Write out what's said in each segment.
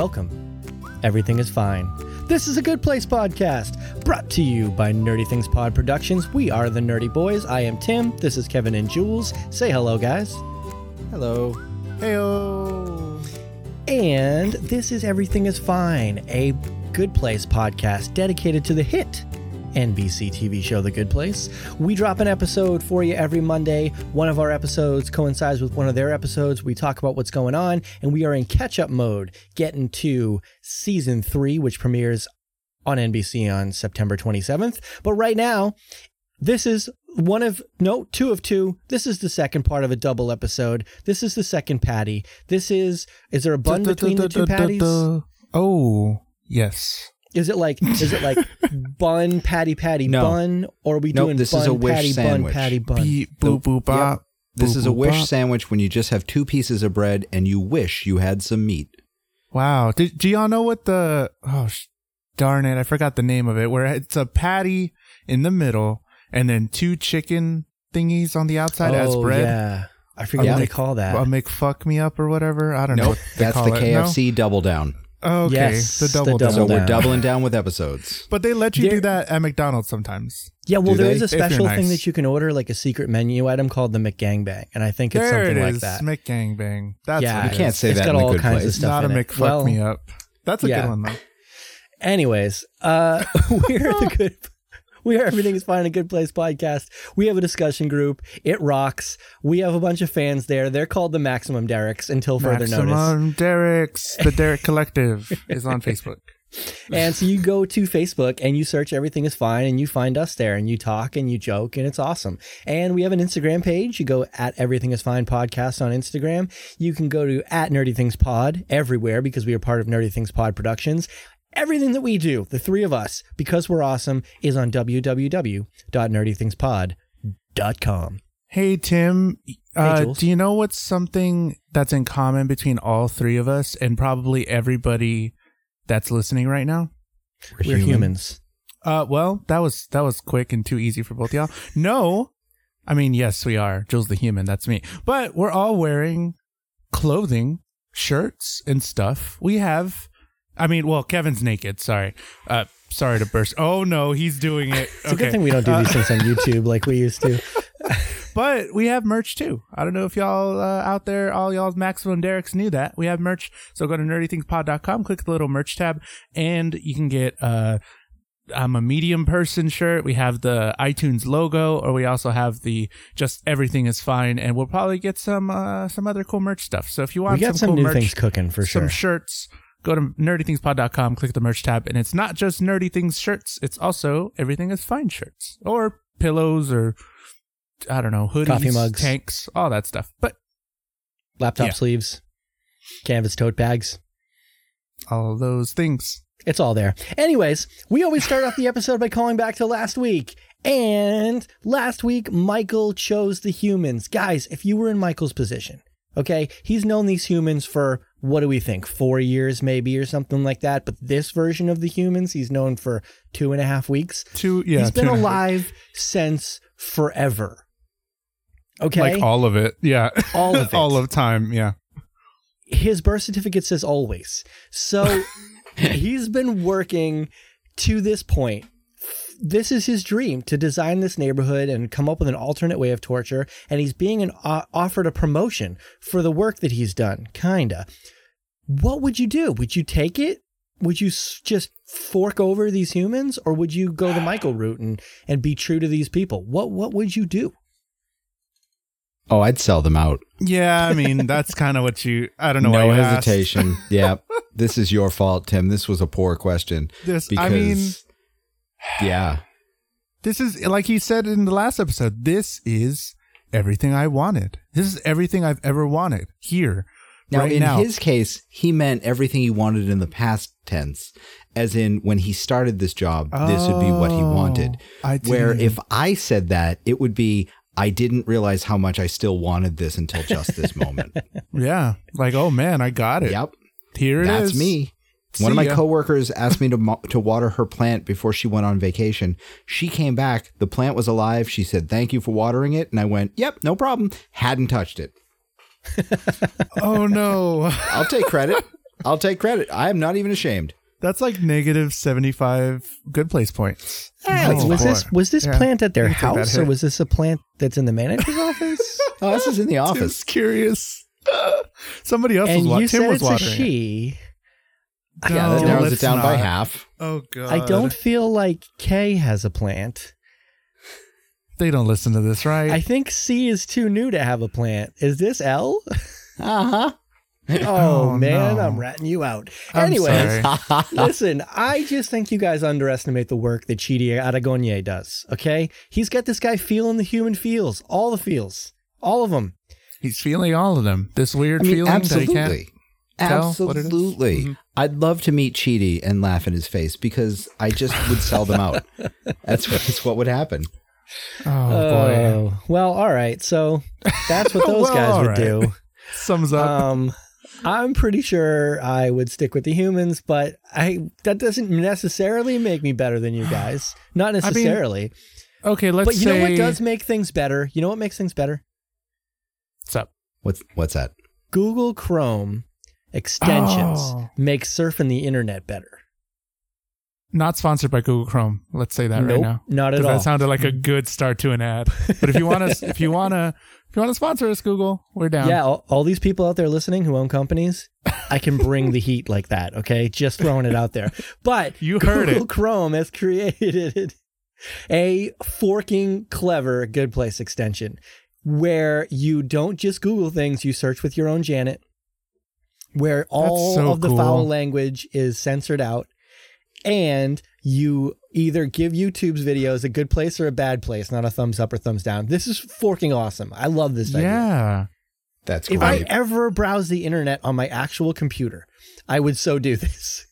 Welcome. Everything is fine. This is a Good Place podcast brought to you by Nerdy Things Pod Productions. We are the Nerdy Boys. I am Tim. This is Kevin and Jules. Say hello, guys. Hello. Heyo. And this is Everything is Fine, a Good Place podcast dedicated to the hit NBC TV show The Good Place. We drop an episode for you every Monday. One of our episodes coincides with one of their episodes. We talk about what's going on, and we are in catch up mode, getting to season three, which premieres on NBC on September 27th. But right now, this is one of no two of two this is the second part of a double episode this is the second patty this is is there a bun between the two patties Oh, yes. Is it like is it like bun patty patty No. bun or are we Nope, doing this bun is a wish patty sandwich. bun patty bun Beep, boop, boop, bop. This boop, is a boop, wish bop. sandwich when you just have two pieces of bread and you wish you had some meat. Wow. Did, do y'all know what the, oh, sh- darn it. I forgot the name of it, where it's a patty in the middle and then two chicken thingies on the outside as oh bread. yeah I forget Yeah. what they call that A McFuck me up or whatever. I don't know. Nope, what they that's call the it. No? KFC double down. Oh, okay. Yes, the the double, double So we're doubling down with episodes. But they let you There- do that at McDonald's sometimes. yeah well Do there they? is a If you're special thing that you can order like a secret menu item called the McGangbang and I think it's there something it like is. that McGangbang. That's yeah what You can't say it's that got in a all good kinds place. of stuff Not a in it. McFuck Well, me up. That's a yeah. good one though. Anyways, uh, we're the good. We are Everything is Fine, a Good Place podcast. We have a discussion group. It rocks. We have a bunch of fans there. They're called the Maximum Dereks until further notice. Maximum Derek's the Derek Collective is on Facebook. And so you go to Facebook and you search Everything is Fine and you find us there and you talk and you joke and it's awesome. And we have an Instagram page. You go at Everything is Fine podcast on Instagram. You can go to at Nerdy Things Pod everywhere because we are part of Nerdy Things Pod Productions. Everything that we do, the three of us, because we're awesome, is on www.nerdythingspod.com. Hey Tim, uh, Jules. do you know what's something that's in common between all three of us and probably everybody that's listening right now? We're human. humans. Uh, well, that was that was quick and too easy for both y'all. No, I mean yes, we are. Jules the human, that's me. But we're all wearing clothing, shirts, and stuff. We have. I mean, well, Kevin's naked. Sorry. Uh, sorry to burst. Oh no, he's doing it. It's a good thing we don't do these things on YouTube like we used to. But we have merch too. I don't know if y'all uh, out there, all y'all's Maximum Derek's knew that. We have merch. So go to nerdythingspod.com, click the little merch tab, and you can get uh I'm a medium person shirt. We have the iTunes logo, or we also have the just everything is fine, and we'll probably get some uh some other cool merch stuff. So if you want, We got some cool new merch, things cooking for some sure. shirts, go to nerdythingspod.com, click the merch tab, and it's not just nerdy things shirts, it's also everything is fine shirts or pillows or I don't know, hoodies, Coffee mugs. tanks, all that stuff. But Laptop Yeah. sleeves, canvas tote bags. all those things. It's all there. Anyways, we always start off the episode by calling back to last week. And last week, Michael chose the humans. Guys, if you were in Michael's position, okay, he's known these humans for what do we think, four years maybe or something like that. But this version of the humans, he's known for two and a half weeks. Two, yeah, he's been two and a half- alive since forever. Okay. like all of it. Yeah, All of it. all of time. Yeah. his birth certificate says always. So he's been working to this point. This is his dream to design this neighborhood and come up with an alternate way of torture. And he's being an, uh, offered a promotion for the work that he's done, kinda. What would you do? Would you take it? Would you s- just fork over these humans, or would you go the Michael route and, and be true to these people? What What would you do? Oh, I'd sell them out. Yeah, I mean that's kind of what you. I don't know. no why you asked. hesitation. yeah. This is your fault, Tim. This was a poor question. This, Because I mean, yeah. this is like he said in the last episode. This is everything I wanted. This is everything I've ever wanted here. Now, right in now. his case, he meant everything he wanted in the past tense, as in when he started this job, this would be what he wanted. Oh, Where if I said that, it would be, I didn't realize how much I still wanted this until just this moment. yeah, like oh man, I got it. yep. Here it is. That's me. One of my ya. coworkers asked me to mo- to water her plant before she went on vacation. She came back. The plant was alive. She said, "Thank you for watering it." And I went, "Yep, no problem." Hadn't touched it. Oh no. I'll take credit. I'll take credit. I am not even ashamed. That's like negative seventy five good place points. Wait, Oh, was boy. this was this Yeah. plant at their You can take that house or was this a plant that's in the manager's office? Oh, this is in the office. Just curious. Somebody else was and watching. you Tim said was it's a watering. it. She. Yeah, that narrows it down by half. Oh god. I don't feel like K has a plant. They don't listen to this, right? I think C is too new to have a plant. Is this L? Uh huh. Oh, Oh, man, no. I'm ratting you out. I'm Anyways, sorry. listen, I just think you guys underestimate the work that Chidi Anagonye does. Okay, he's got this guy feeling the human feels, all the feels, all of them. He's feeling all of them. This weird I mean, feeling that he can't. absolutely. Absolutely. Mhm. I'd love to meet Chidi and laugh in his face because I just would sell them out. That's, that's what would happen. Oh boy. Oh, well, all right. So that's what those Well, guys would right. do. Sums up. Um, I'm pretty sure I would stick with the humans, but I that doesn't necessarily make me better than you guys. Not mean, necessarily. okay, let's but you say. know what does make things better? You know what makes things better? What's up? What's what's that? Google Chrome extensions Oh. make surfing the internet better. Not sponsored by Google Chrome. Let's say that nope, right now. not at all. That sounded like a good start to an ad. But if you want to, if you want to, if you want to sponsor us, Google, we're down. yeah, all, all these people out there listening who own companies, I can bring the heat like that. Okay, just throwing it out there. But You heard Google it. Chrome has created a forking clever good place extension where you don't just Google things, you search with your own Janet, where all so of the cool. foul language is censored out, and you either give YouTube's videos a good place or a bad place, not a thumbs up or thumbs down. This is forking awesome. I love this idea. Yeah. That's If I ever browse the internet on my actual computer, I would so do this.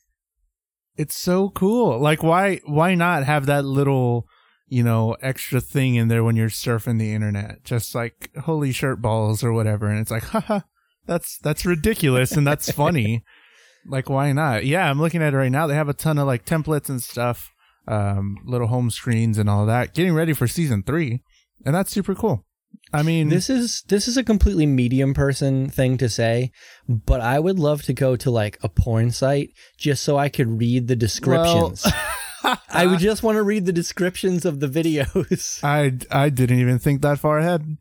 It's so cool. Like why why not have that little, you know, extra thing in there when you're surfing the internet? Just like holy shirt balls or whatever and it's like, haha, that's that's ridiculous and that's funny. Like why not? Yeah, I'm looking at it right now. They have a ton of like templates and stuff, um, little home screens and all that. Getting ready for season 3. And that's super cool. I mean, This is this is a completely medium person thing to say, but I would love to go to like a porn site just so I could read the descriptions. I would just want to read the descriptions of the videos, I I didn't even think that far ahead.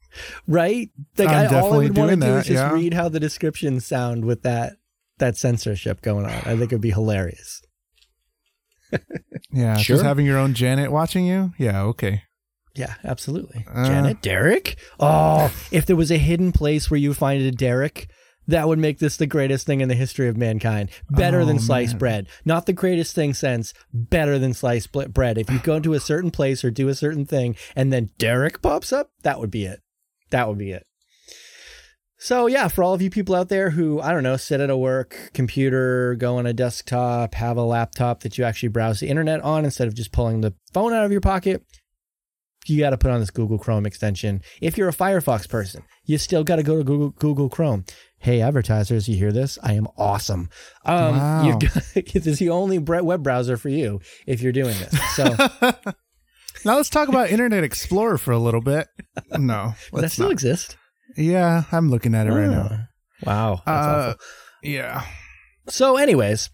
right? Like I'm I, all I definitely would want to do that, is just yeah. read how the descriptions sound with that that censorship going on. I think it'd be hilarious. Yeah, Sure. just having your own Janet watching you. Yeah, okay. Yeah, absolutely. Uh. Janet, Derek. Oh, if there was a hidden place where you find a Derek, that would make this the greatest thing in the history of mankind. Better Oh, than sliced man. bread. Not the greatest thing since. Better than sliced bread. If you go to a certain place or do a certain thing, and then Derek pops up, that would be it. That would be it. So yeah, for all of you people out there who I don't know, sit at a work computer, go on a desktop, have a laptop that you actually browse the internet on instead of just pulling the phone out of your pocket, you got to put on this Google Chrome extension. If you're a Firefox person, you still got to go to Google Google Chrome. Hey, advertisers, you hear this? I am awesome. Um, Wow. this is the only web browser for you if you're doing this. So Now let's talk about Internet Explorer for a little bit. No, does that still not. exist? Yeah, I'm looking at it right now. Oh. Wow. That's Uh, awful. yeah. So, anyways,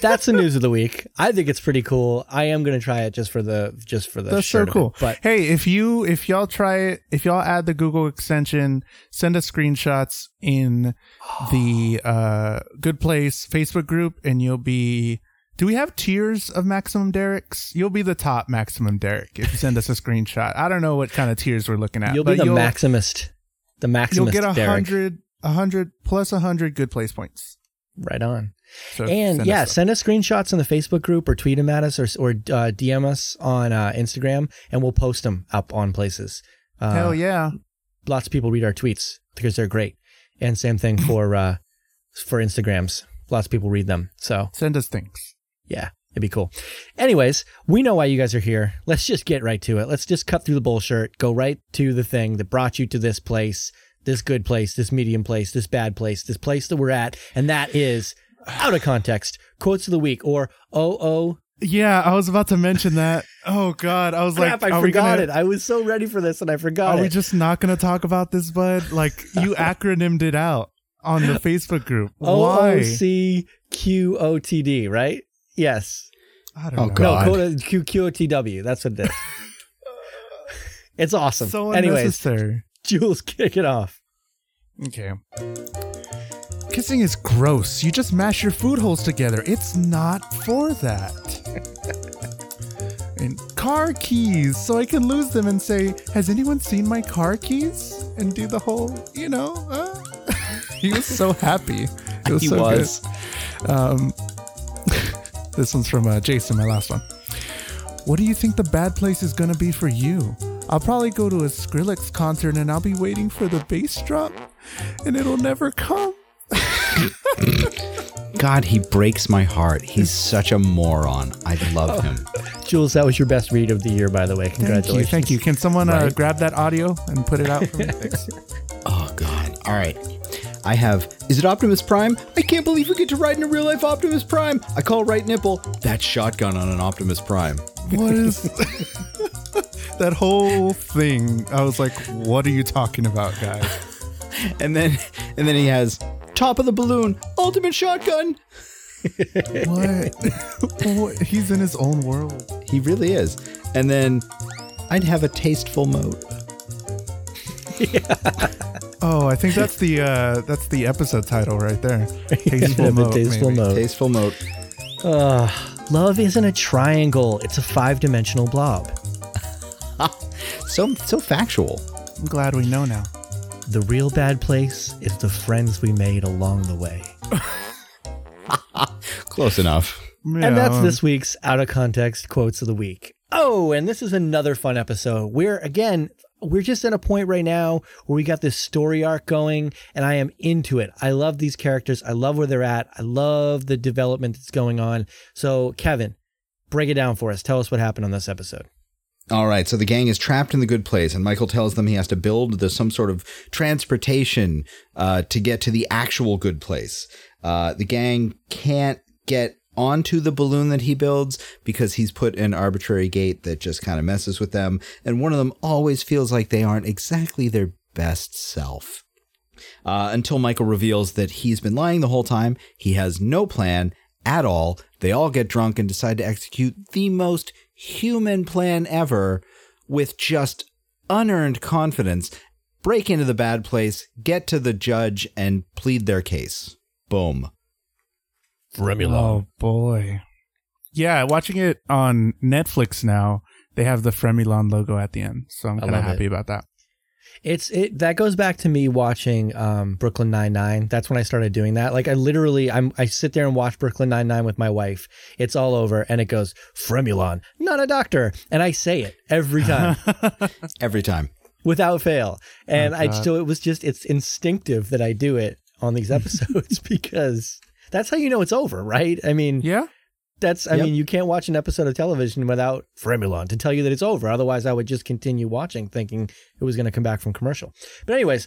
that's the news of the week. I think it's pretty cool. I am going to try it just for the just for the. That's so cool. But hey, if you if y'all try it, if y'all add the Google extension, send us screenshots in the uh Good Place Facebook group, and you'll be. Do we have tiers of maximum Derek's? You'll be the top maximum Derek if you send us a screenshot. I don't know what kind of tiers we're looking at. you'll be the maximist. The maximist. You'll get a hundred, a hundred plus a hundred Good Place points. Right on. So And yeah, send us screenshots in the Facebook group or tweet them at us or or uh, DM us on uh, Instagram, and we'll post them up on places. Uh, Hell yeah. Lots of people read our tweets because they're great, and same thing for uh, for Instagrams. Lots of people read them, so Send us things. yeah, it'd be cool. Anyways, we know why you guys are here. Let's just get right to it. Let's just cut through the bullshit, go right to the thing that brought you to this place, this good place, this medium place, this bad place, this place that we're at, and that is out of context quotes of the week or oh oh Yeah, I was about to mention that. Oh God, I was crap! like, I forgot gonna- it. I was so ready for this and I forgot Are we just not going to talk about this, bud? Like you acronymed it out. on the Facebook group. O Why? O C Q O T D, right? Yes. I don't Oh, know. God. No, quote Q Q O T W. That's what it is. it's awesome. So Anyways, unnecessary. Jules, kick it off. Okay. Kissing is gross. You just mash your food holes together. It's not for that. and car keys, so I can lose them and say, "Has anyone seen my car keys?" And do the whole, you know. Uh. he was so happy. It was He so was. good. Um, this one's from uh, Jason, my last one. What do you think the bad place is gonna be for you? I'll probably go to a Skrillex concert and I'll be waiting for the bass drop, and it'll never come. God, he breaks my heart. He's such a moron. I love him. Jules, that was your best read of the year, by the way. Thank you, Congratulations. thank you. Can someone uh, Right. grab that audio and put it out for me? Thanks. Oh God! All right, I have. Is it Optimus Prime? I can't believe we get to ride in a real life Optimus Prime. I call right nipple. That shotgun on an Optimus Prime. What is that whole thing? I was like, what are you talking about, guys? And then, and then he has top of the balloon, ultimate shotgun. What? what? He's in his own world. He really is. And then, I'd have a tasteful mode. Oh, I think that's the uh that's the episode title right there. Tasteful Have moat, tasteful maybe. moat. Tasteful mode. Uh, love isn't a triangle, it's a five dimensional blob. So so factual. I'm glad we know now. The real bad place is the friends we made along the way. Close enough. And that's this week's out of context quotes of the week. Oh, and this is another fun episode. We're again, we're just at a point right now where we got this story arc going, and I am into it. I love these characters. I love where they're at. I love the development that's going on. So, Kevin, break it down for us. Tell us what happened on this episode. All right, so the gang is trapped in the good place, and Michael tells them he has to build the, some sort of transportation uh, to get to the actual good place. Uh, the gang can't get onto the balloon that he builds because he's put an arbitrary gate that just kind of messes with them, and one of them always feels like they aren't exactly their best self. Uh, until Michael reveals that he's been lying the whole time, he has no plan at all. They all get drunk and decide to execute the most human plan ever with just unearned confidence, break into the bad place, get to the judge, and plead their case. Boom. Oh boy. Yeah, watching it on Netflix now, they have the Fremulon logo at the end. So I'm kind of love happy about that. It's it that goes back to me watching um, Brooklyn Nine Nine. That's when I started doing that. Like I literally, I'm I sit there and watch Brooklyn Nine Nine with my wife. It's all over, and it goes Fremulon, not a doctor, and I say it every time Every time. without fail. And I God. so it was just it's instinctive that I do it on these episodes because that's how you know it's over, right? I mean, Yeah. That's I Yep. mean, you can't watch an episode of television without Fremulon to tell you that it's over. Otherwise, I would just continue watching, thinking it was going to come back from commercial. But anyways,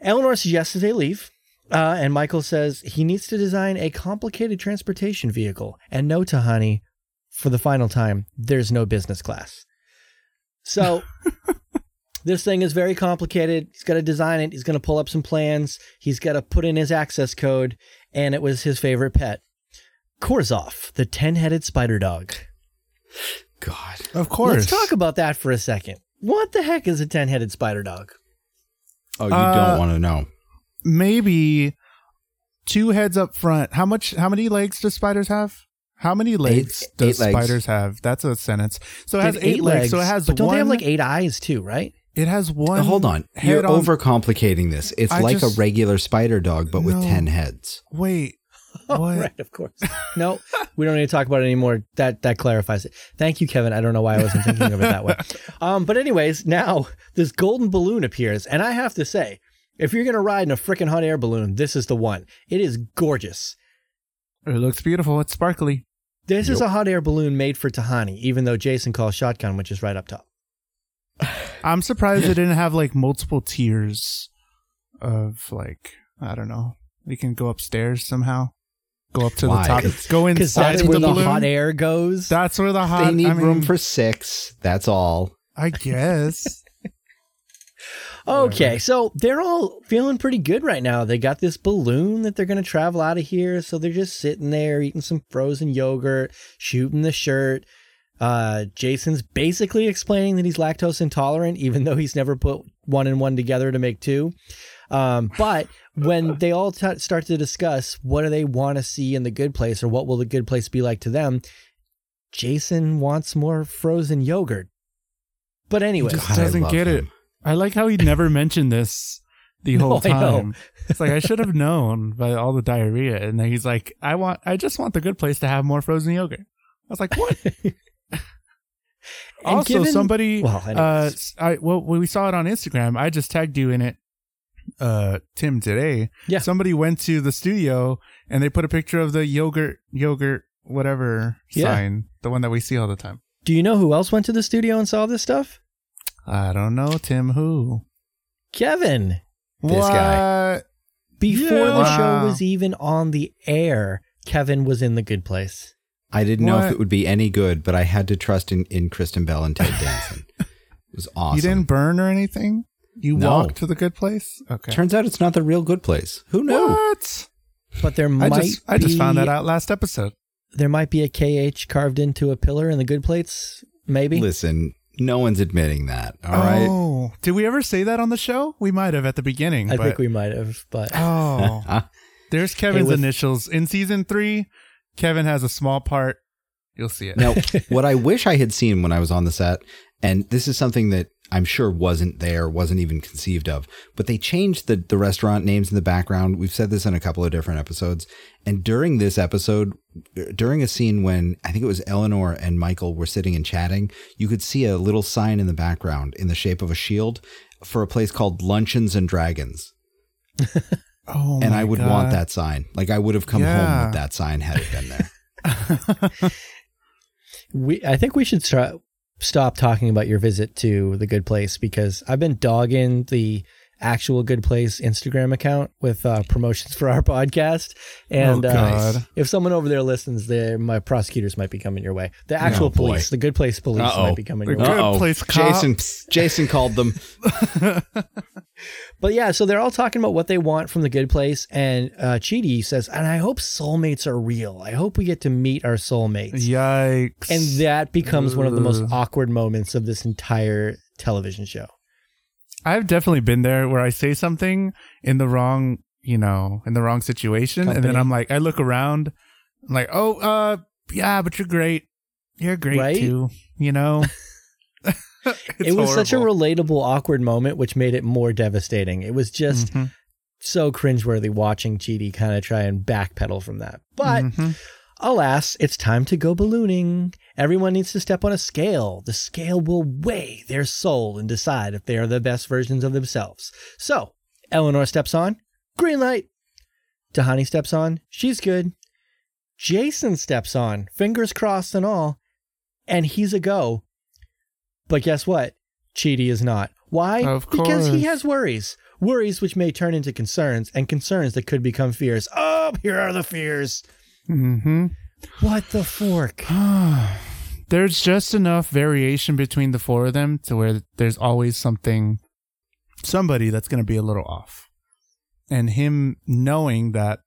Eleanor suggests they leave, uh, and Michael says he needs to design a complicated transportation vehicle. And no, Tahani, for the final time, there's no business class. So. This thing is very complicated. He's got to design it. He's going to pull up some plans. He's got to put in his access code. And it was his favorite pet. Korzov, the 10 headed spider dog. God. Of course. Let's talk about that for a second. What the heck is a 10 headed spider dog? Oh, you Uh, don't want to know. Maybe two heads up front. How much how many legs do spiders have? How many legs Eight- does eight legs. spiders have? That's a sentence. So it has They have eight, legs, So it has but don't one. they have like eight eyes too, right? it has one. Hold on. head You're on- overcomplicating this. It's I like just- a regular spider dog, but with 10 heads. Wait. Right, of course. No, we don't need to talk about it anymore. That that clarifies it. Thank you, Kevin. I don't know why I wasn't thinking of it that way. Um, but anyways, now this golden balloon appears, and I have to say, if you're gonna ride in a freaking hot air balloon, this is the one. It is gorgeous. It looks beautiful. It's sparkly. This is a hot air balloon made for Tahani, even though Jason calls shotgun, which is right up top. I'm surprised it didn't have like multiple tiers of like I don't know. We can go upstairs somehow. Go up to Why? the top. Go Because inside that's of where the, the balloon. hot air goes. That's where the hot. they need I mean, room for six. That's all. I guess. Okay, so they're all feeling pretty good right now. They got this balloon that they're going to travel out of here. So they're just sitting there eating some frozen yogurt, shooting the shirt. Uh, Jason's basically explaining that he's lactose intolerant, even though he's never put one and one together to make two. Um, but when they all t- start to discuss what do they want to see in the good place or what will the good place be like to them, Jason wants more frozen yogurt. But anyway, he Just God, doesn't love get it. I like how he never mentioned this the whole I know. time. It's like I should have known by all the diarrhea, and then he's like, "I want, I just want the good place to have more frozen yogurt." I was like, "What?" And also, given- somebody, Well, uh. I well, we saw it on Instagram. I just tagged you in it, uh, Tim today. Yeah. somebody went to the studio and they put a picture of the yogurt, yogurt, whatever Yeah. sign, the one that we see all the time. do you know who else went to the studio and saw this stuff? I don't know, Tim. Who? Kevin. This guy. Before Yeah. the show was even on the air, Kevin was in the good place. I didn't know if it would be any good, but I had to trust in, in Kristen Bell and Ted Danson. it was awesome. You didn't burn or anything? You No. walked to the good place? Okay. Turns out it's not the real good place. Who knew? What? But there I might just I just found that out last episode. There might be a KH carved into a pillar in the good plates, maybe. Listen, no one's admitting that. All right. Oh, did we ever say that on the show? We might have at the beginning. I but, think we might have, but Oh, there's Kevin's with- initials in season three. Kevin has a small part. You'll see it. Now, what I wish I had seen when I was on the set, and this is something that I'm sure wasn't there, wasn't even conceived of, but they changed the, the restaurant names in the background. We've said this in a couple of different episodes. And during this episode, during a scene when I think it was Eleanor and Michael were sitting and chatting, you could see a little sign in the background in the shape of a shield for a place called Luncheons and Dragons. Oh, and my I would God. want that sign. Like I would have come home with that sign had it been there. we I think we should try, stop talking about your visit to the good place because I've been dogging the actual good place Instagram account with uh, promotions for our podcast. And Oh, uh, if someone over there listens, there my prosecutors might be coming your way. The actual Oh, police, the good place police Uh-oh. might be coming The your way. good Uh-oh. place cops. Jason Jason called them. But yeah, so they're all talking about what they want from the good place, and uh, Chidi says, "And I hope soulmates are real. I hope we get to meet our soulmates." Yikes. And that becomes one of the most awkward moments of this entire television show. I've definitely been there where I say something in the wrong, you know, in the wrong situation. And then I'm like, I look around, I'm like, oh, uh, yeah, but you're great. You're great Right? too, you know? it was such a relatable, awkward moment, which made it more devastating. It was just Mhm. so cringeworthy watching Chidi kind of try and backpedal from that. But Mhm. Alas, it's time to go ballooning. Everyone needs to step on a scale. The scale will weigh their soul and decide if they are the best versions of themselves. So, Eleanor steps on, green light. Tahani steps on, she's good. Jason steps on, fingers crossed and all, and he's a go. But guess what? Chidi is not. Why? Of course. Because he has worries. Worries which may turn into concerns, and concerns that could become fears. Oh, here are the fears. Mhm. What the fork? there's just enough variation between the four of them to where there's always something, somebody that's going to be a little off. And him knowing that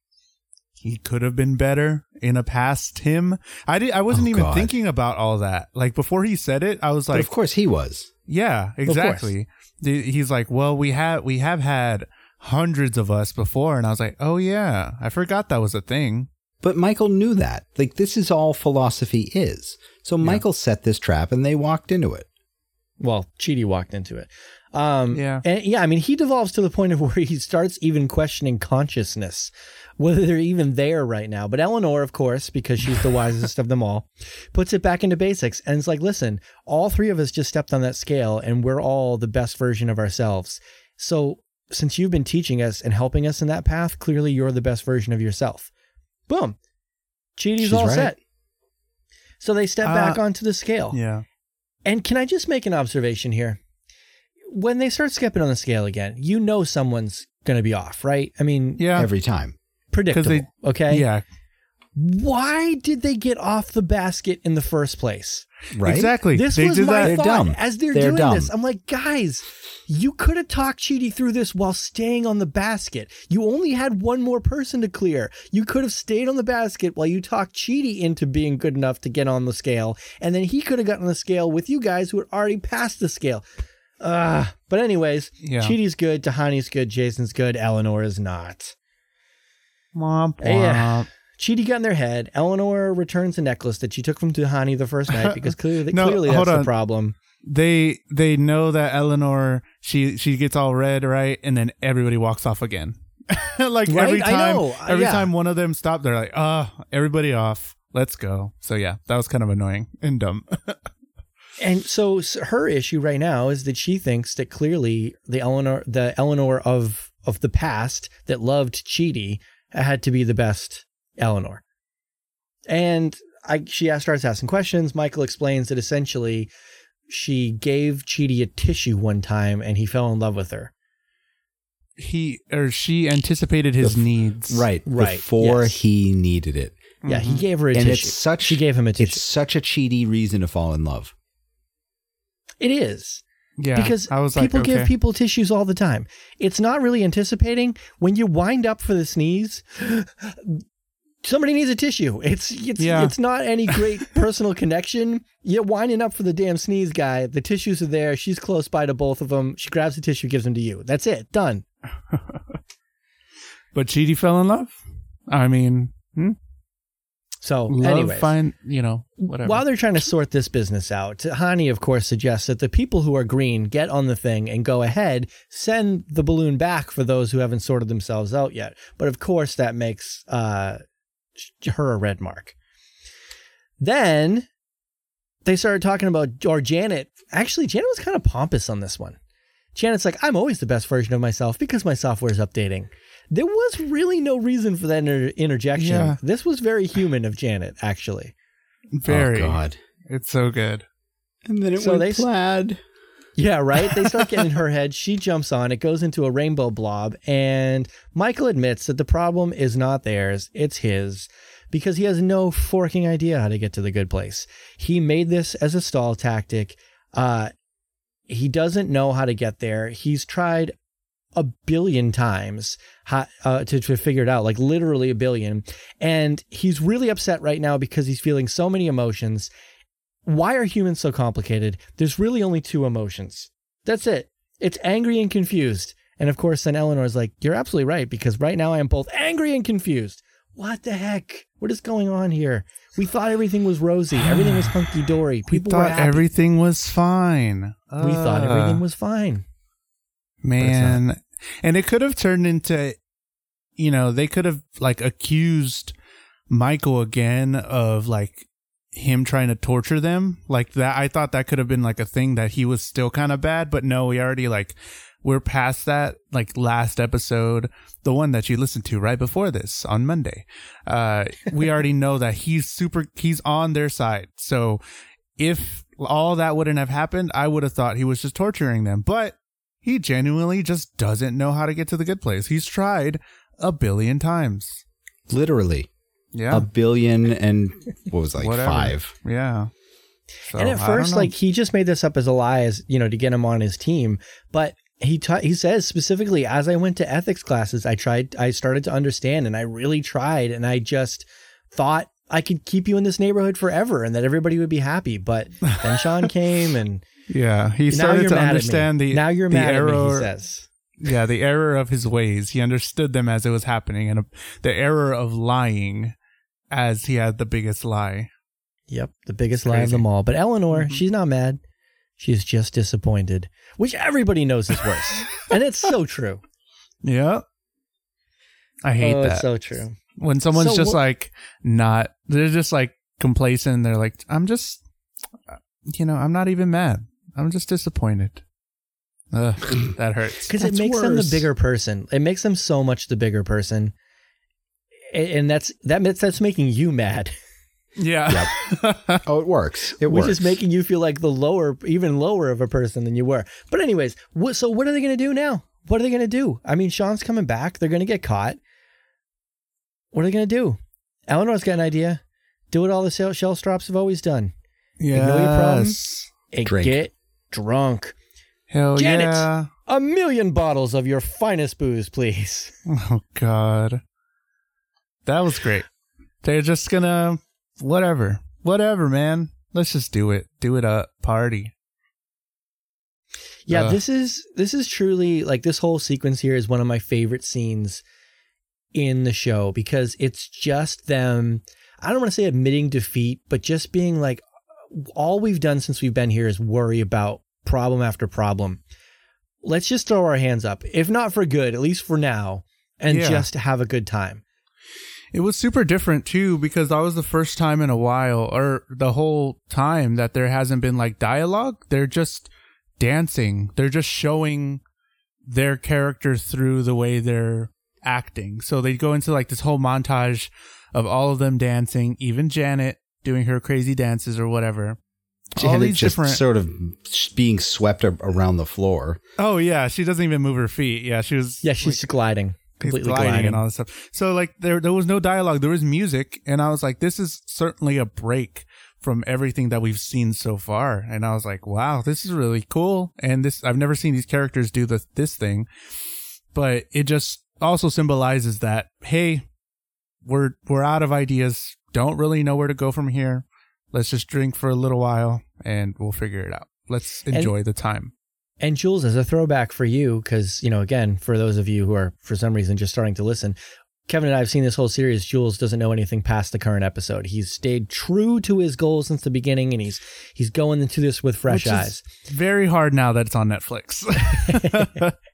he could have been better in a past him. I did, I wasn't Oh, even God. thinking about all that. Like before he said it, I was but like, of course he was. yeah, exactly. He's like, well, we have, we have had hundreds of us before. And I was like, oh yeah, I forgot that was a thing. But Michael knew that. Like this is all philosophy is. So Michael set this trap and they walked into it. Well, Chidi walked into it. Um, Yeah. And yeah, I mean, he devolves to the point of where he starts even questioning consciousness, whether they're even there right now. But Eleanor, of course, because she's the wisest of them all, puts it back into basics and it's like, listen, all three of us just stepped on that scale and we're all the best version of ourselves. So since you've been teaching us and helping us in that path, clearly you're the best version of yourself. Boom. Chidi's She's all right. set. So they step Uh, back onto the scale. Yeah. And can I just make an observation here? When they start skipping on the scale again, you know someone's going to be off, right? I mean, Yeah. Every time. predictable. they- okay. Yeah. Why did they get off the basket in the first place? Right? Exactly. This they was did my that. They're thought dumb. as they're, They're doing dumb. this. I'm like, guys, you could have talked Chidi through this while staying on the basket. You only had one more person to clear. You could have stayed on the basket while you talked Chidi into being good enough to get on the scale, and then he could have gotten the scale with you guys who had already passed the scale. Uh, but anyways, Yeah. Chidi's good, Tahani's good, Jason's good, Eleanor is not. Womp, womp. Yeah. Chidi got in their head. Eleanor returns a necklace that she took from Tahani the first night because clearly, No, clearly that's the problem. They they know that Eleanor she she gets all red right, and then everybody walks off again. like Right? every time. Every yeah. time one of them stop, they're like, "Ah, everybody off, let's go." So yeah, that was kind of annoying and dumb. And so her issue right now is that she thinks that clearly the Eleanor, the Eleanor of of the past that loved Chidi had to be the best Eleanor. And I, she asked, starts asking questions. Michael explains that essentially she gave Chidi a tissue one time and he fell in love with her. he or she anticipated his The needs. Right. Right, Before yes. he needed it. Yeah, he Mhm. gave her a And tissue. it's such she gave him a tissue. it's such a Chidi reason to fall in love. It is. Yeah, because I was like, people give okay. people tissues all the time. It's not really anticipating when you wind up for the sneeze. Somebody needs a tissue. It's it's Yeah. it's not any great personal connection. You're winding up for the damn sneeze guy. The tissues are there. She's close by to both of them. She grabs the tissue, gives them to you. That's it. Done. But Chidi fell in love. I mean, hmm? So, love, anyways, fine, you know, whatever. While they're trying to sort this business out, Hani, of course, suggests that the people who are green get on the thing and go ahead, send the balloon back for those who haven't sorted themselves out yet. But of course, that makes uh, her a red mark. Then they started talking about, or Janet, actually, Janet was kind of pompous on this one. Janet's like, I'm always the best version of myself because my software is updating. There was really no reason for that inter- interjection. Yeah. This was very human of Janet, actually. very, Oh God. it's so good. And then it So went they s- plaid. Yeah, right? They start getting in her head. She jumps on. It goes into a rainbow blob. And Michael admits that the problem is not theirs, it's his, because he has no forking idea how to get to the good place. He made this as a stall tactic. Uh, he doesn't know how to get there. He's tried a billion times how, uh, to, to figure it out, like literally a billion. And he's really upset right now because he's feeling so many emotions. Why are humans so complicated? There's really only two emotions. That's it. It's angry and confused. And of course, then Eleanor's like, You're absolutely right, because right now I am both angry and confused. What the heck? What is going on here? We thought everything was rosy. Everything was hunky dory. We People were thought everything was fine. we thought Uh, everything was fine. man and it could have turned into you know they could have like accused michael again of like him trying to torture them like that i thought that could have been like a thing that he was still kind of bad but no we already like we're past that like last episode the one that you listened to right before this on monday uh we already know that he's super he's on their side so if all that wouldn't have happened i would have thought he was just torturing them but he genuinely just doesn't know how to get to the good place. He's tried a billion times. Literally. Yeah. A billion and what was it, like Whatever. five. yeah. So, and at first, like he just made this up as a lie, as you know, to get him on his team. But he ta- he says specifically, as I went to ethics classes, I tried, I started to understand, and I really tried, and I just thought I could keep you in this neighborhood forever, and that everybody would be happy. But then Sean came, and yeah, he started to understand the now you're the mad at me. He says. Yeah, the error of his ways. He understood them as it was happening, and uh, the error of lying as he had the biggest lie. Yep, the biggest lie of them all. But Eleanor, Mhm. she's not mad. She's just disappointed, which everybody knows is worse, and it's so true. Yeah. I hate oh, that. It's so true. when someone's So just wh- like not they're just like complacent they're like i'm just you know i'm not even mad i'm just disappointed Ugh, that hurts because it That's makes them the bigger person. It makes them so much the bigger person, A- and that's that that's making you mad, yeah Oh, it works. It which works. is making you feel like the lower, even lower of a person than you were. But anyways, what, so what are they going to do now? What are they going to do? I mean, Sean's coming back. They're going to get caught. What are they going to do? Eleanor's got an idea. Do what all the shell, Shellstrops have always done. Yeah. know your problems? And Drink. get drunk. Hell Janet. yeah. A million bottles of your finest booze, please. Oh God. That was great. They're just gonna whatever. Whatever, man. Let's just do it. Do it up. Party. Yeah, Ugh. this is this is truly like this whole sequence here is one of my favorite scenes in the show because it's just them I don't want to say admitting defeat, but just being like all we've done since we've been here is worry about problem after problem. Let's just throw our hands up. If not for good, at least for now, and Yeah. just have a good time. It was super different too because that was the first time in a while or the whole time that there hasn't been like dialogue. They're just dancing. They're just showing their character through the way they're acting. So they go into like this whole montage of all of them dancing, even Janet doing her crazy dances or whatever. all Janet these just different sort of being swept around the floor. Oh yeah, she doesn't even move her feet. Yeah, she was Yeah, she's gliding. Completely gliding, gliding. and all this stuff. So like there there was no dialogue, there was music, and I was like, this is certainly a break from everything that we've seen so far. And I was like, wow, this is really cool. And this I've never seen these characters do this this thing, but it just also symbolizes that hey, we're we're out of ideas. Don't really know where to go from here. Let's just drink for a little while and we'll figure it out. Let's enjoy the time. And Jules, as a throwback for you, because, you know, again, for those of you who are for some reason just starting to listen, Kevin and I have seen this whole series. Jules doesn't know anything past the current episode. He's stayed true to his goals since the beginning and he's he's going into this with fresh Which is eyes. Very hard now that it's on Netflix.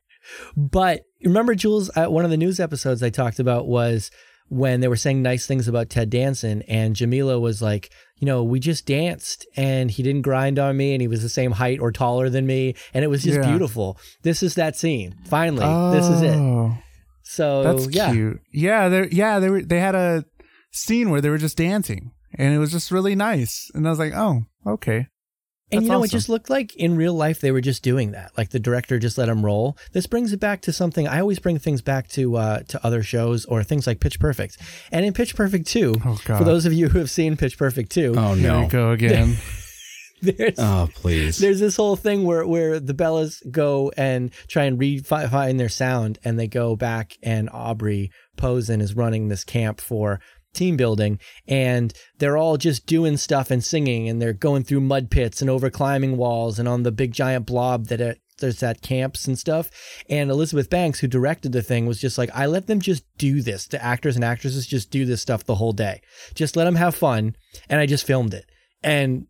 But remember, Jules, uh, one of the news episodes I talked about was when they were saying nice things about Ted Danson, and Jameela was like, you know, we just danced and he didn't grind on me and he was the same height or taller than me. And it was just Yeah. beautiful. This is that scene. Finally, this is it. Oh, So, That's yeah. cute. Yeah, they yeah they were they had a scene where they were just dancing, and it was just really nice. And I was like, oh, okay. And That's you know, it just looked like in real life they were just doing that. Like the director just let them roll. This brings it back to something. I always bring things back to uh, to other shows or things like Pitch Perfect. And in Pitch Perfect 2, Oh for those of you who have seen Pitch Perfect 2, Oh Here no! we go again. there's Oh please! there's this whole thing where where the Bellas go and try and refine their sound, and they go back, and Aubrey Posen is running this camp for team building, and they're all just doing stuff and singing, and they're going through mud pits and over climbing walls and on the big giant blob that it, there's at camps and stuff. And Elizabeth Banks, who directed the thing, was just like, I let them just do this. The actors and actresses just do this stuff the whole day. Just let them have fun, and I just filmed it. And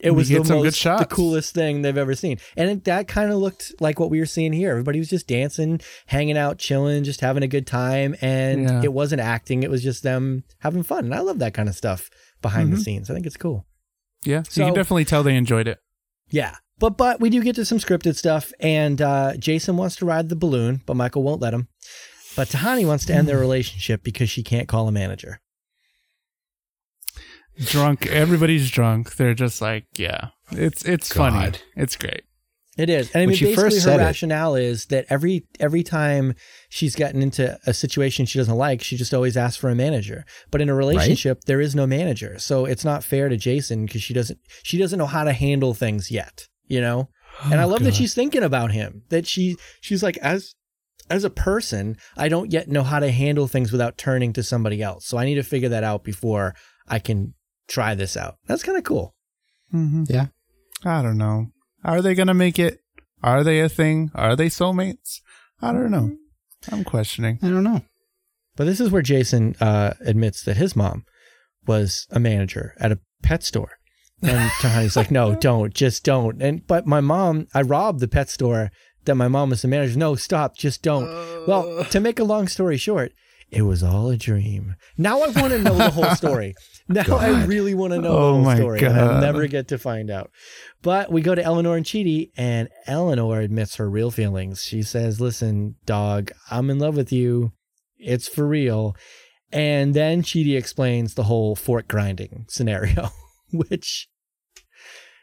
it was the most, the coolest thing they've ever seen. And it, that kind of looked like what we were seeing here. Everybody was just dancing, hanging out, chilling, just having a good time. And Yeah. it wasn't acting, it was just them having fun. And I love that kind of stuff behind the Mhm. scenes. I think it's cool. Yeah, So- you can definitely tell they enjoyed it. Yeah. But but we do get to some scripted stuff, and uh, Jason wants to ride the balloon, but Michael won't let him. But Tahani wants to end their relationship because she can't call a manager. Drunk, everybody's drunk. They're just like, yeah, it's it's funny. It's great. It is. And I mean, she basically, first her rationale is that every every time she's gotten into a situation she doesn't like, she just always asks for a manager. But in a relationship, there is no manager, so it's not fair to Jason because she doesn't she doesn't know how to handle things yet. You know. Oh, and I Oh, love that she's thinking about him. That she she's like as as a person, I don't yet know how to handle things without turning to somebody else. So I need to figure that out before I can try this out. That's kind of cool. Mhm. Yeah. I don't know. Are they gonna make it? Are they a thing? Are they soulmates? I don't know. I'm questioning. I don't know. But this is where Jason uh, admits that his mom was a manager at a pet store. And Tahani's like, no, don't, just don't. And but my mom, I robbed the pet store that my mom was the manager. No, stop, just don't. Well, to make a long story short, it was all a dream. Now I want to know the whole story. Now I really want to know Oh the whole story. And I God. never get to find out. But we go to Eleanor and Chidi, and Eleanor admits her real feelings. She says, Listen, dog, I'm in love with you. It's for real. And then Chidi explains the whole fork grinding scenario, which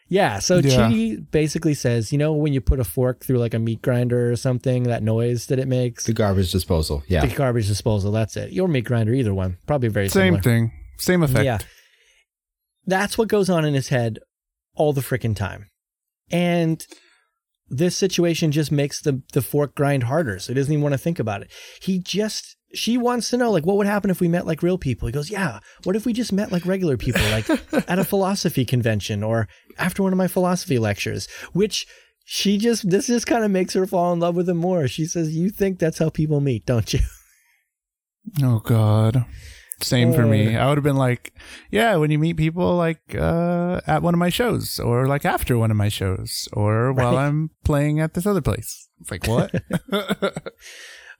Yeah, so Yeah. Chidi basically says, you know, when you put a fork through like a meat grinder or something, that noise that it makes, The garbage disposal. Yeah. the garbage disposal, that's it. Your meat grinder, either one, probably very Same similar. thing. Same effect. Yeah. That's what goes on in his head all the freaking time. And this situation just makes the the fork grind harder. So he doesn't even want to think about it. He just she wants to know like what would happen if we met like real people. He goes, "Yeah, what if we just met like regular people like at a philosophy convention or after one of my philosophy lectures?" Which she just this just kind of makes her fall in love with him more. She says, "You think that's how people meet, don't you?" Oh God. Same for Uh. me. I would have been like, yeah, when you meet people like uh, at one of my shows, or like after one of my shows, or while Right. I'm playing at this other place. It's like what?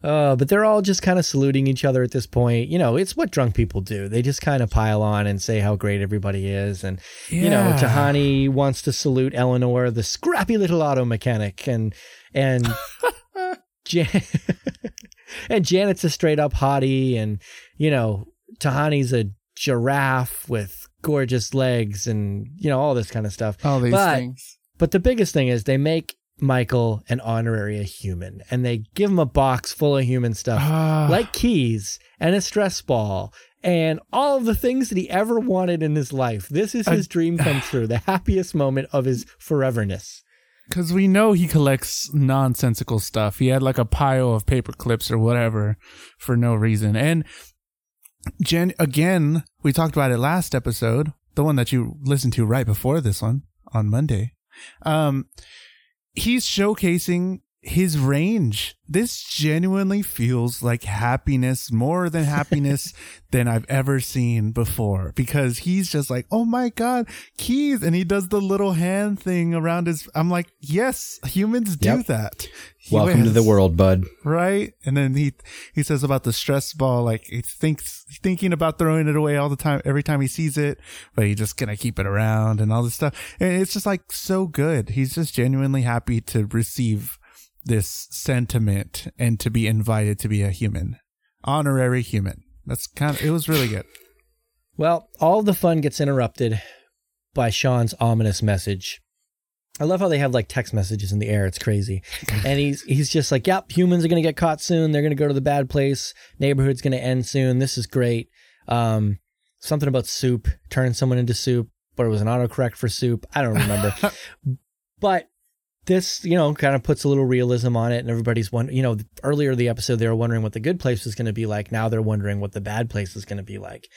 Uh, but they're all just kind of saluting each other at this point. You know, it's what drunk people do. They just kind of pile on and say how great everybody is. And, you know, Tahani wants to salute Eleanor, the scrappy little auto mechanic. And, and, Jan- and Janet's a straight up hottie. And, you know, Tahani's a giraffe with gorgeous legs and, you know, all this kind of stuff. All these But- things. But the biggest thing is they make Michael an honorary human and they give him a box full of human stuff Ah, like keys and a stress ball and all of the things that he ever wanted in his life. This is his I- dream come true, the happiest moment of his foreverness. Because we know he collects nonsensical stuff. He had like a pile of paper clips or whatever for no reason. And Jen, again, we talked about it last episode, the one that you listened to right before this one on Monday. Um, he's showcasing his range. This genuinely feels like happiness more than happiness than I've ever seen before because he's just like, oh my God, keys. And he does the little hand thing around his. I'm like, yes, humans do Yep. that. He Welcome to the world, bud. Right. And then he, he says about the stress ball, like he thinks, thinking about throwing it away all the time, every time he sees it, but he's just going to keep it around and all this stuff. And it's just like so good. He's just genuinely happy to receive this sentiment and to be invited to be a human, honorary human. That's kind of, it was really good. Well, all the fun gets interrupted by Shawn's ominous message. I love how they have like text messages in the air. It's crazy. And he's he's just like, "Yep, humans are going to get caught soon. They're going to go to the bad place. Neighborhood's going to end soon. This is great." Um something about soup, turn someone into soup, or it was an autocorrect for soup. I don't remember. but this, you know, kind of puts a little realism on it, and everybody's wondering. You know, earlier in the episode they were wondering what the good place was going to be like. Now they're wondering what the bad place is going to be like.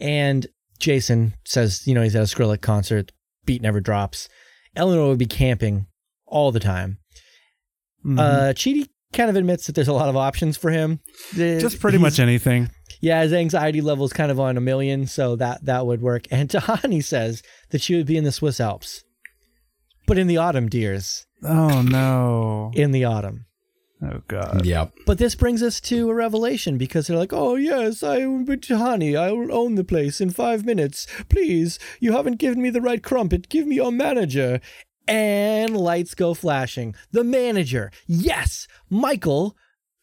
And Jason says, you know, he's at a Skrillex concert. Beat never drops. Eleanor would be camping all the time. Mhm. Uh, Chidi kind of admits that there's a lot of options for him. Just pretty he's- much anything. yeah, his anxiety level is kind of on a million, so that that would work. And Tahani says that she would be in the Swiss Alps, but in the autumn, dears, Oh no. in the autumn. Oh God. Yep. But this brings us to a revelation because they're like, "Oh yes, I but Tahani, I will own the place in five minutes. Please, you haven't given me the right crumpet. Give me your manager." And lights go flashing. The manager. Yes, Michael.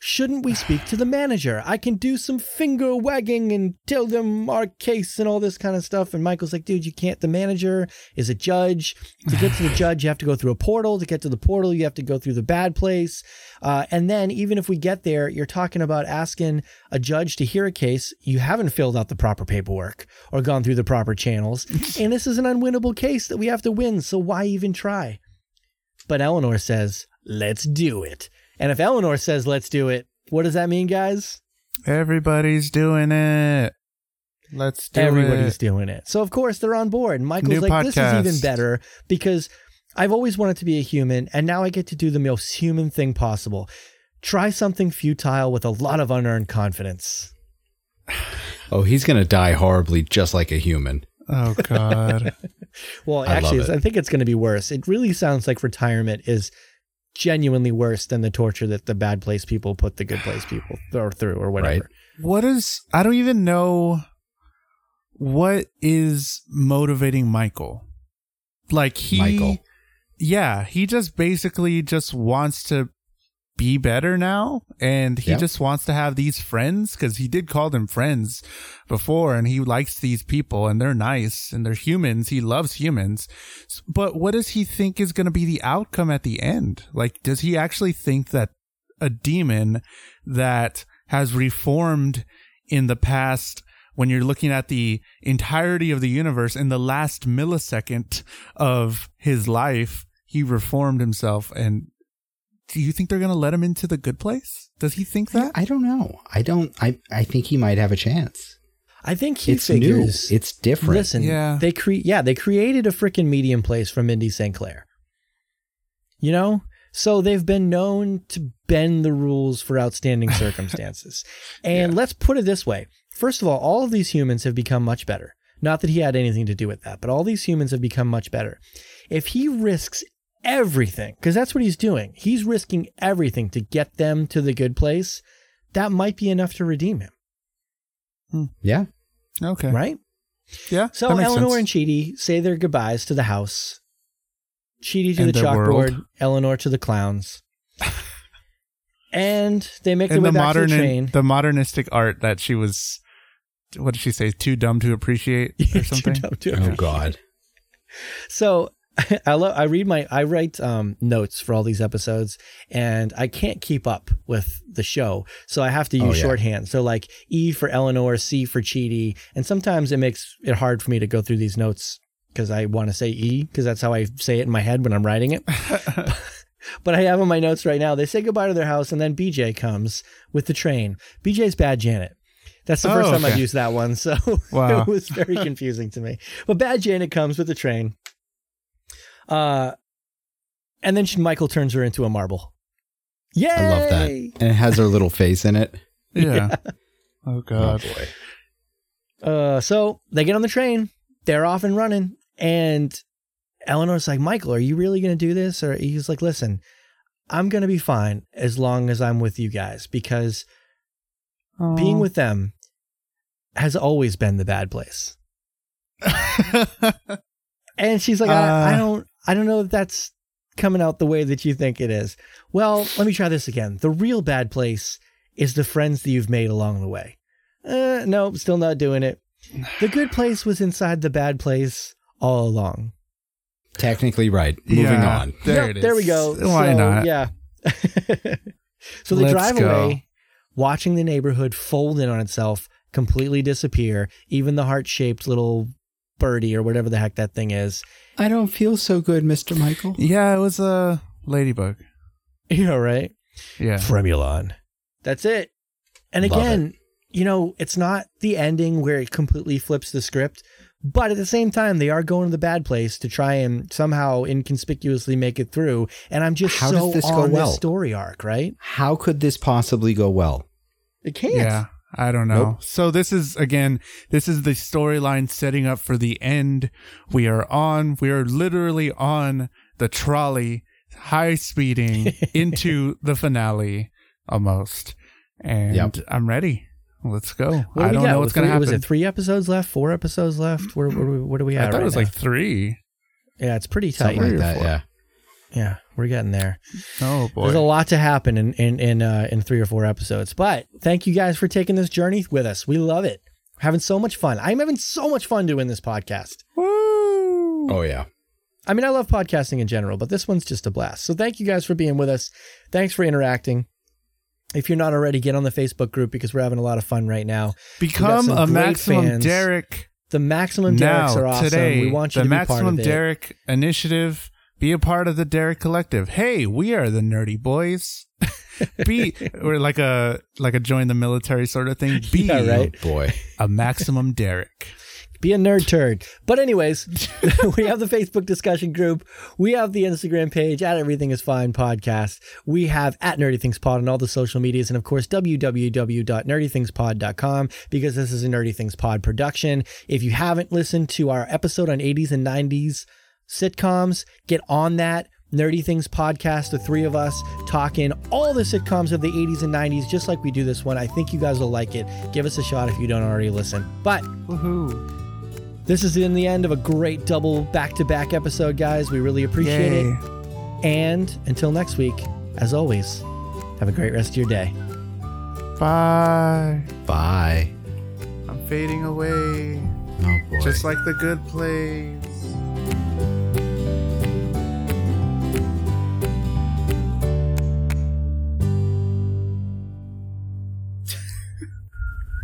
Shouldn't we speak to the manager? I can do some finger wagging and tell them our case and all this kind of stuff. And Michael's like, dude, you can't. The manager is a judge. To get to the judge, you have to go through a portal. To get to the portal, you have to go through the bad place. Uh, and then, even if we get there, you're talking about asking a judge to hear a case. You haven't filled out the proper paperwork or gone through the proper channels. and this is an unwinnable case that we have to win. So why even try? But Eleanor says, let's do it. And if Eleanor says, let's do it, what does that mean, guys? Everybody's doing it. Let's do it. Everybody's it. doing it. So, of course, they're on board. And Michael's New like, this is even better because I've always wanted to be a human. And now I get to do the most human thing possible. Try something futile with a lot of unearned confidence. Oh, he's gonna die horribly, just like a human. Oh God. Well, I actually. I think it's going to be worse. It really sounds like retirement is genuinely worse than the torture that the bad place people put the good place people or through or whatever. what is? I don't even know. What is motivating Michael? Like he, Michael. yeah, he just basically just wants to be better now. And he just wants to have these friends because he did call them friends before and he likes these people and they're nice and they're humans. He loves humans. But what does he think is going to be the outcome at the end? Like does he actually think that a demon that has reformed in the past when you're looking at the entirety of the universe in the last millisecond of his life he reformed himself and do you think they're going to let him into the good place does he think that I don't know. I don't. I I think he might have a chance. I think he it's figures. new. It's different. Listen, Yeah. they create. Yeah, they created a freaking medium place for Mindy St. Clair. You know, so they've been known to bend the rules for outstanding circumstances. and let's put it this way: first of all, all of these humans have become much better. Not that he had anything to do with that, but all these humans have become much better. If he risks everything, because that's what he's doing, he's risking everything to get them to the good place. That might be enough to redeem him, hmm. yeah. okay right? yeah So Eleanor sense. and Chidi say their goodbyes to the house. Chidi to And the, the chalkboard, world. Eleanor to the clowns. and they make their and way the back modern to the train. the modernistic art that she was what did she say too dumb to appreciate or Too something dumb to Oh. God. So I love I read my I write um, notes for all these episodes and I can't keep up with the show. So I have to use Oh, yeah. shorthand. So like E for Eleanor, C for Chidi, and sometimes it makes it hard for me to go through these notes because I want to say E because that's how I say it in my head when I'm writing it. but I have on my notes right now. They say goodbye to their house and then BJ comes with the train. BJ's bad Janet. That's the Oh, first time I've used that one. So Wow. it was very confusing to me. But bad Janet comes with the train. Uh, and then she, Michael turns her into a marble. Yay! I love that. And it has her little face in it. yeah, oh god boy. Uh, so they get on the train. They're off and running. And Eleanor's like, Michael, are you really going to do this? Or he's like, listen, I'm going to be fine as long as I'm with you guys because being with them has always been the bad place. And she's like, I, I Uh. don't, I don't know that that's coming out the way that you think it is. Well, let me try this again. The real bad place is the friends that you've made along the way. Uh, nope, still not doing it. The good place was inside the bad place all along. Technically right. Moving Yeah. on. There Yep, it There we go. Why So, not? Yeah. so they Let's drive go. away, watching the neighborhood fold in on itself, completely disappear. Even the heart shaped little birdie or whatever the heck that thing is. I don't feel so good, Mr. Michael. yeah it was a ladybug You know, right? yeah Fremulon. That's it. And Love again, you know, it's not the ending where it completely flips the script, but at the same time, they are going to the bad place to try and somehow inconspicuously make it through. And I'm just How so does this go on well? this story arc, right? How could this possibly go well? It can't. Yeah, I don't know. Nope. So this is again, this is the storyline setting up for the end. We are on, we are literally on the trolley, high speeding into the finale almost. And Yep. I'm ready. Let's go. What I don't got? know what's going to happen. Was it three episodes left? Four episodes left? Where, where, what do we at? I thought right it was now? like three. yeah, it's pretty tight. Like that, yeah. Yeah, we're getting there. Oh boy. There's a lot to happen in in in, uh, in three or four episodes. But thank you guys for taking this journey with us. We love it. We're having so much fun. I'm having so much fun doing this podcast. Woo! Oh, yeah. I mean, I love podcasting in general, but this one's just a blast. So thank you guys for being with us. Thanks for interacting. If you're not already, get on the Facebook group because we're having a lot of fun right now. Become a great maximum fans. Derek The maximum Derek's now are awesome. today. we want you the to be part maximum of it. Derek initiative. Be a part of the Derek Collective. Hey, we are the Nerdy Boys. Be or like a like a join the military sort of thing. Be Yeah, right. Oh, boy. a maximum Derek. Be a nerd turd. But anyways, we have the Facebook discussion group. We have the Instagram page at Everything Is Fine podcast. We have at Nerdy Things Pod on all the social medias, and of course www.nerdythingspod.com because this is a Nerdy Things Pod production. If you haven't listened to our episode on 80s and 90s sitcoms, get on that. Nerdy Things podcast, the three of us talking all the sitcoms of the 80s and 90s, just like we do this one. I think you guys will like it. Give us a shot if you don't already listen. But Woohoo! this is in the end of a great double back to back episode, guys. We really appreciate Yay. it. And until next week, as always, Have a great rest of your day. Bye. Bye. I'm fading away. Oh boy. Just like the good place.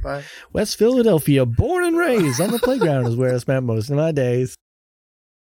Bye. West Philadelphia, born and raised on the playground is where I spent most of my days.